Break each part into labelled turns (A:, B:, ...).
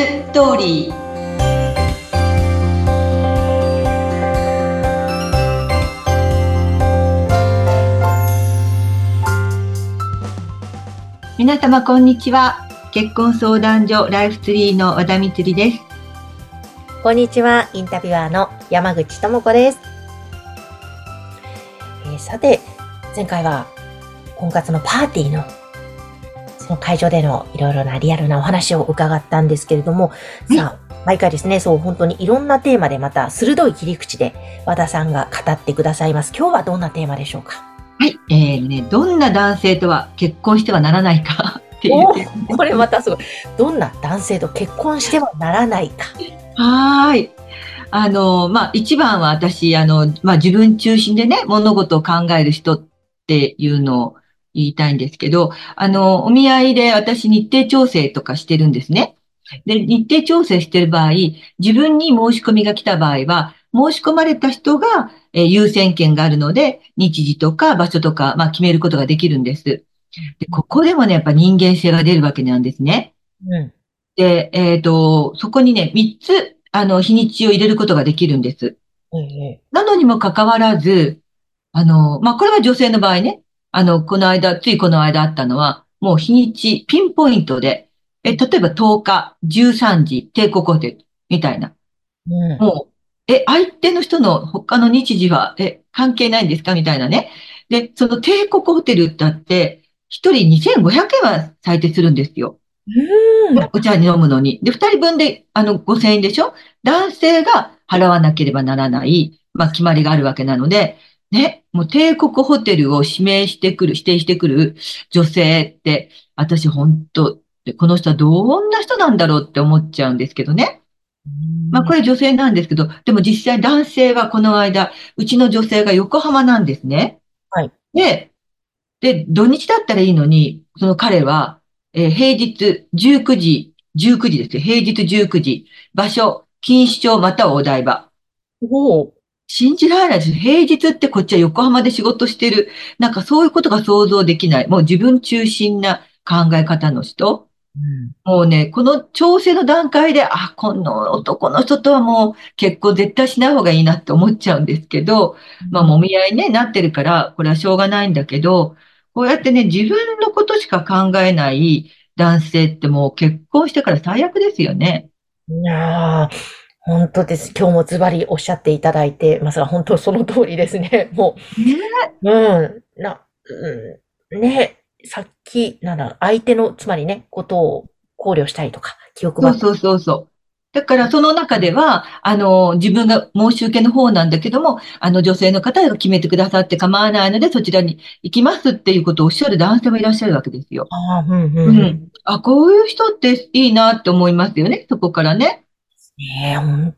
A: ストーリー皆様こんにちは結婚相談所ライフツリーの和田光です
B: こんにちはインタビュアーの山口智子です、えー、さて前回は婚活のパーティーのその会場でのいろいろなリアルなお話を伺ったんですけれども、さあ、毎回ですね、そう、本当にいろんなテーマでまた鋭い切り口で和田さんが語ってくださいます。今日はどんなテーマでしょうか？
A: はい、えー、ね、どんな男性とは結婚してはならないか っていう。
B: これまたすごい。どんな男性と結婚してはならないか？
A: はい。あの、まあ、一番は私、あの、まあ、自分中心でね、物事を考える人っていうのを言いたいんですけど、あの、お見合いで私日程調整とかしてるんですね。で、日程調整してる場合、自分に申し込みが来た場合は、申し込まれた人が、えー、優先権があるので、日時とか場所とか、まあ、決めることができるんです。で、ここでもね、やっぱ人間性が出るわけなんですね。うん、で、えっ、ー、と、そこにね、3つ、あの、日にちを入れることができるんです。うん、なのにもかかわらず、あの、まあ、これは女性の場合ね、あの、この間、ついこの間あったのは、もう日にち、ピンポイントで、え、例えば10日、13時、帝国ホテル、みたいな。うん、もう、え、相手の人の他の日時は、え、関係ないんですかみたいなね。で、その帝国ホテルだって、一人2500円は最低するんですよ。うん、お茶に飲むのに。で、二人分で、あの、5000円でしょ？男性が払わなければならない、まあ、決まりがあるわけなので、ね、もう帝国ホテルを指名してくる、指定してくる女性って、私本当、この人はどんな人なんだろうって思っちゃうんですけどね。まあこれ女性なんですけど、でも実際男性はこの間、うちの女性が横浜なんですね。はい。で、で、土日だったらいいのに、その彼は、えー、平日19時、19時ですよ。平日19時。場所、錦糸町またはお台場。お信じられないです。平日ってこっちは横浜で仕事してる。なんかそういうことが想像できない。もう自分中心な考え方の人。うん、もうね、この調整の段階で、あ、この男の人とはもう結婚絶対しない方がいいなって思っちゃうんですけど、うん、まあ、もみ合いね、なってるから、これはしょうがないんだけど、こうやってね、自分のことしか考えない男性ってもう結婚してから最悪ですよね。
B: いやー、本当です。今日もズバリおっしゃっていただいてますが、本当その通りですね。もう。ねうん。な、うん。ねさっき、なんだ、相手の、つまりね、ことを考慮したりとか、記憶
A: が。そうそうそう。だからその中では、あの、自分が申し受けの方なんだけども、あの女性の方が決めてくださって構わないので、そちらに行きますっていうことをおっしゃる男性もいらっしゃるわけですよ。あ、うん、うん、うん。あ、こういう人っていいなって思いますよね、そこからね。
B: ねえ、ほん、い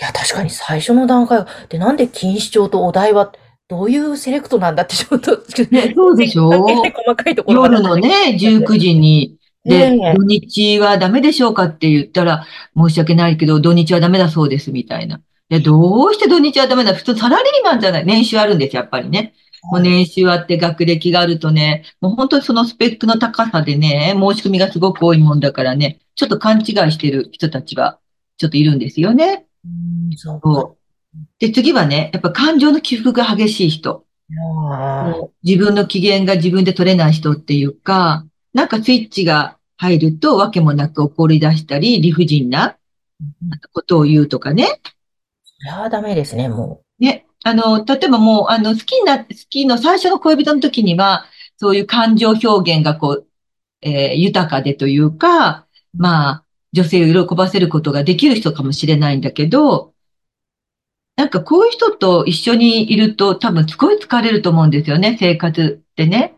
B: や、確かに最初の段階で、なんで錦糸町とお台場、どういうセレクトなんだってちょっと、
A: ね、そうでしょ？細かいところ夜のね、19時に、で、土日はダメでしょうかって言ったら、申し訳ないけど、土日はダメだそうです、みたいな。で、どうして土日はダメだ普通サラリーマンじゃない？年収あるんです、やっぱりね。もう年収あって学歴があるとね、もう本当にそのスペックの高さでね、申し込みがすごく多いもんだからね、ちょっと勘違いしてる人たちがちょっといるんですよね。うんそうで、次はね、やっぱ感情の起伏が激しい人。自分の機嫌が自分で取れない人っていうか、なんかスイッチが入るとわけもなく怒り出したり、理不尽なことを言うとかね。
B: それはダメですね、も
A: う。ね。あの、例えばもう、あの、好きな、好きの最初の恋人の時には、そういう感情表現がこう、えー、豊かでというか、まあ、女性を喜ばせることができる人かもしれないんだけど、なんかこういう人と一緒にいると多分すごい疲れると思うんですよね、生活ってね。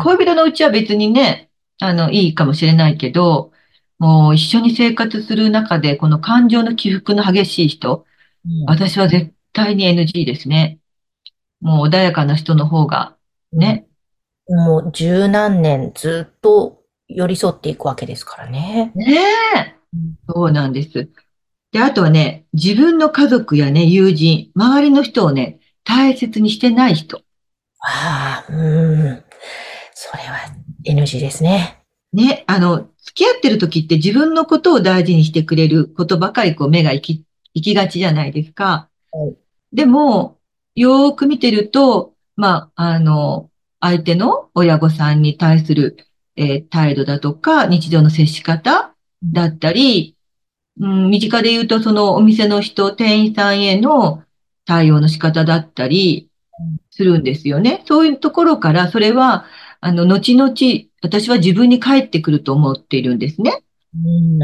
A: 恋人のうちは別にね、あの、いいかもしれないけど、もう一緒に生活する中でこの感情の起伏の激しい人、私は絶対に NG ですね。もう穏やかな人の方が、ね。
B: もう十何年ずっと寄り添っていくわけですからね。
A: ねえ。そうなんです。で、あとはね、自分の家族やね、友人、周りの人をね、大切にしてない人。
B: ああ、うん。それは NG ですね。
A: ね、あの、付き合ってる時って自分のことを大事にしてくれることばかりこう目が行き、行きがちじゃないですか。
B: はい、
A: でも、よーく見てると、まあ、あの、相手の親御さんに対する、えー、態度だとか、日常の接し方だったり、うん、身近で言うと、そのお店の人、店員さんへの対応の仕方だったりするんですよね。そういうところから、それは、あの、後々、私は自分に返ってくると思っているんですね。
B: うん、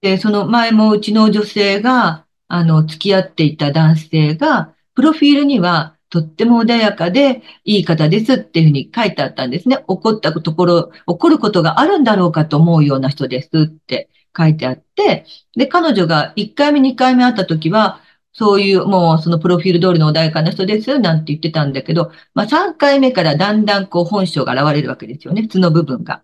A: で、その前もうちの女性が、あの、付き合っていた男性が、プロフィールには、とっても穏やかでいい方ですっていうふうに書いてあったんですね。怒ったところ、怒ることがあるんだろうかと思うような人ですって書いてあって、で、彼女が1回目、2回目会った時は、そういう、もうそのプロフィール通りの穏やかな人ですなんて言ってたんだけど、まあ3回目からだんだんこう本性が現れるわけですよね、普通の部分が。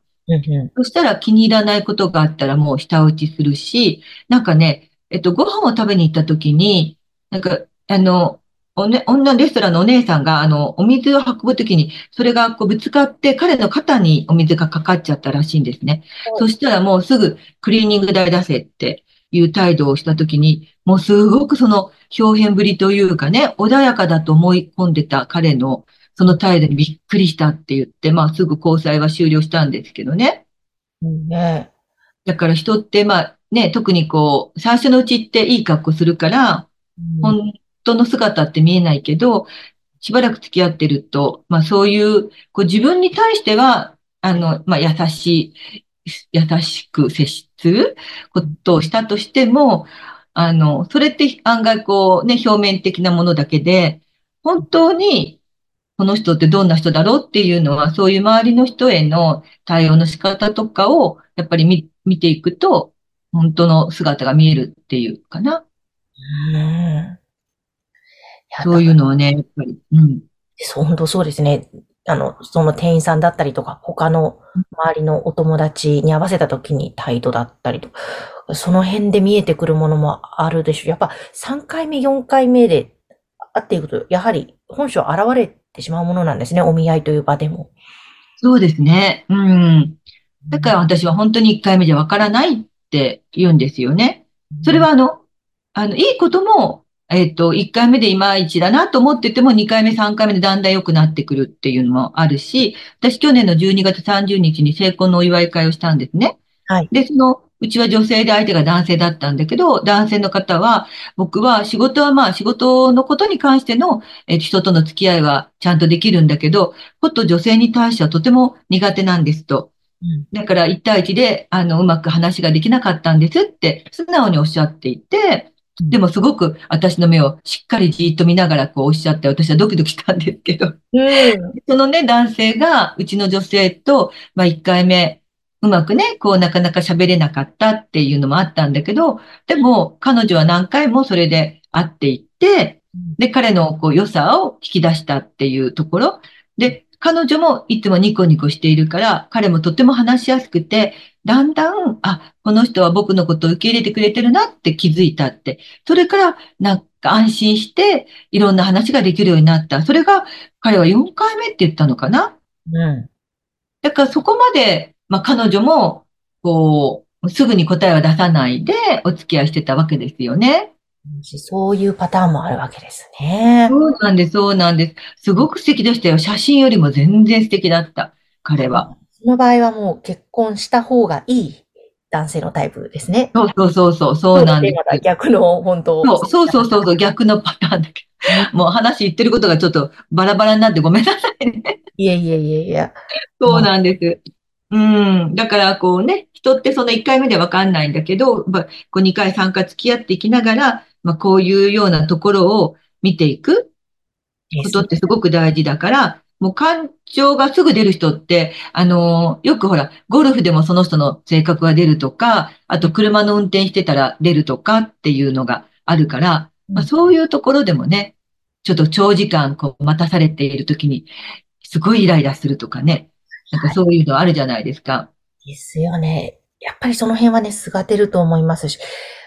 A: そしたら気に入らないことがあったらもう舌打ちするし、なんかね、えっと、ご飯を食べに行った時に、なんか、あの、おね、女レストランのお姉さんが、あの、お水を運ぶときに、それがこうぶつかって、彼の肩にお水がかかっちゃったらしいんですね。そしたらもうすぐクリーニング代出せっていう態度をしたときに、もうすごくその表現ぶりというかね、穏やかだと思い込んでた彼のその態度にびっくりしたって言って、まあすぐ交際は終了したんですけどね。
B: うんね。
A: だから人って、まあね、特にこう、最初のうちっていい格好するから、本当の姿って見えないけど、しばらく付き合ってると、まあそういう、こう自分に対しては、あの、まあ優しい、優しく接することをしたとしても、あの、それって案外こうね、表面的なものだけで、本当にこの人ってどんな人だろうっていうのは、そういう周りの人への対応の仕方とかを、やっぱり見見ていくと、本当の姿が見えるっていうかな。
B: うん
A: そういうのはね、やっぱり。うん。
B: そう、本当そうですね。あの、その店員さんだったりとか、他の周りのお友達に合わせた時に態度だったりとか、その辺で見えてくるものもあるでしょう。やっぱ3回目、4回目で会っていくと、やはり本性現れてしまうものなんですね。お見合いという場でも。
A: そうですね。うん。だから私は本当に1回目じゃわからないって言うんですよね。それはあの、あの、いいことも、えっと、1回目でいまいちだなと思ってても、2回目、3回目でだんだん良くなってくるっていうのもあるし、私去年の12月30日に成婚のお祝い会をしたんですね。
B: はい。
A: で、その、うちは女性で相手が男性だったんだけど、男性の方は、僕は仕事はまあ仕事のことに関しての、え人との付き合いはちゃんとできるんだけど、こと女性に対してはとても苦手なんですと。だから1対1で、あの、うまく話ができなかったんですって素直におっしゃっていて、でもすごく私の目をしっかりじーっと見ながらこうおっしゃって私はドキドキしたんですけど、
B: うん、
A: そのね、男性がうちの女性と、まあ1回目、うまくね、こうなかなか喋れなかったっていうのもあったんだけど、でも彼女は何回もそれで会っていって、で、彼のこう良さを引き出したっていうところ。で、彼女もいつもニコニコしているから、彼もとっても話しやすくて、だんだん、あ、この人は僕のことを受け入れてくれてるなって気づいたって。それから、なんか安心して、いろんな話ができるようになった。それが、彼は4回目って言ったのかな？
B: うん。
A: だからそこまで、まあ彼女も、こう、すぐに答えは出さないでお付き合いしてたわけですよね。
B: そういうパターンもあるわけですね。
A: そうなんです、そうなんです。すごく素敵でしたよ。写真よりも全然素敵だった、彼は。
B: その場合はもう結婚した方がいい男性のタイプですね。
A: そうそうそうそう、そうなんです。
B: 逆の本当。
A: そうそうそうそう、逆のパターンだけど。もう話言ってることがちょっとバラバラになってごめんなさいね。
B: いえいえいえいえ。
A: そうなんです。うん。だから、こうね、人ってその1回目でわかんないんだけど、まあ、こう2回3回付き合っていきながら、まあ、こういうようなところを見ていくことってすごく大事だから、もう感情がすぐ出る人って、あの、よくほら、ゴルフでもその人の性格が出るとか、あと車の運転してたら出るとかっていうのがあるから、まあ、そういうところでもね、ちょっと長時間こう待たされているときに、すごいイライラするとかね、なんかそういうのあるじゃないですか。
B: ですよね。やっぱりその辺はね、すがてると思いますし、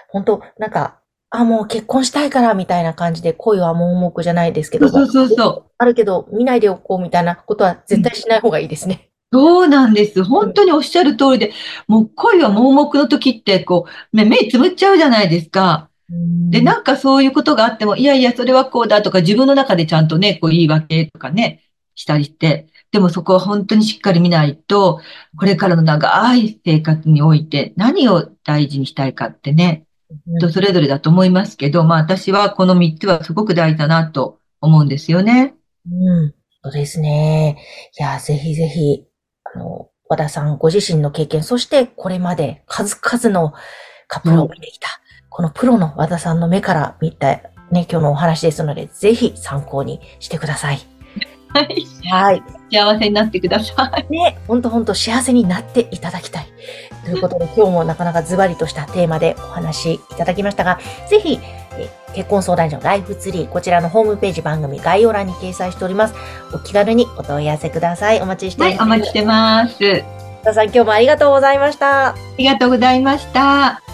B: 本当なんか、あ、もう結婚したいからみたいな感じで恋は盲目じゃないですけど。
A: そうそうそう。
B: あるけど、見ないでおこうみたいなことは絶対しない方がいいですね。
A: そうなんです。本当におっしゃる通りで、もう恋は盲目の時って、こう、目、目つぶっちゃうじゃないですか。
B: う
A: で、
B: ん。
A: なんかそういうことがあっても、いやいや、それはこうだとか、自分の中でちゃんとね、こう言い訳とかね、したりして、でもそこは本当にしっかり見ないと、これからの長い生活において何を大事にしたいかってね、人それぞれだと思いますけど、まあ私はこの3つはすごく大事だなと思うんですよね。
B: うん。そうですね。いや、ぜひぜひ、あの、和田さんご自身の経験、そしてこれまで数々のカップルを。見てきた、このプロの和田さんの目から見た、ね、今日のお話ですので、ぜひ参考にしてください。
A: はい。
B: はい。
A: 幸せになってください。
B: ね、ほんとほんと幸せになっていただきたい。ということで、今日もなかなかズバリとしたテーマでお話いただきましたが、ぜひ、え結婚相談所ライフツリー、こちらのホームページ番組概要欄に掲載しております。お気軽にお問い合わせください。お待ちしてお
A: はい、
B: ります。
A: お待ちしてます。
B: 皆さん今日もありがとうございました。
A: ありがとうございました。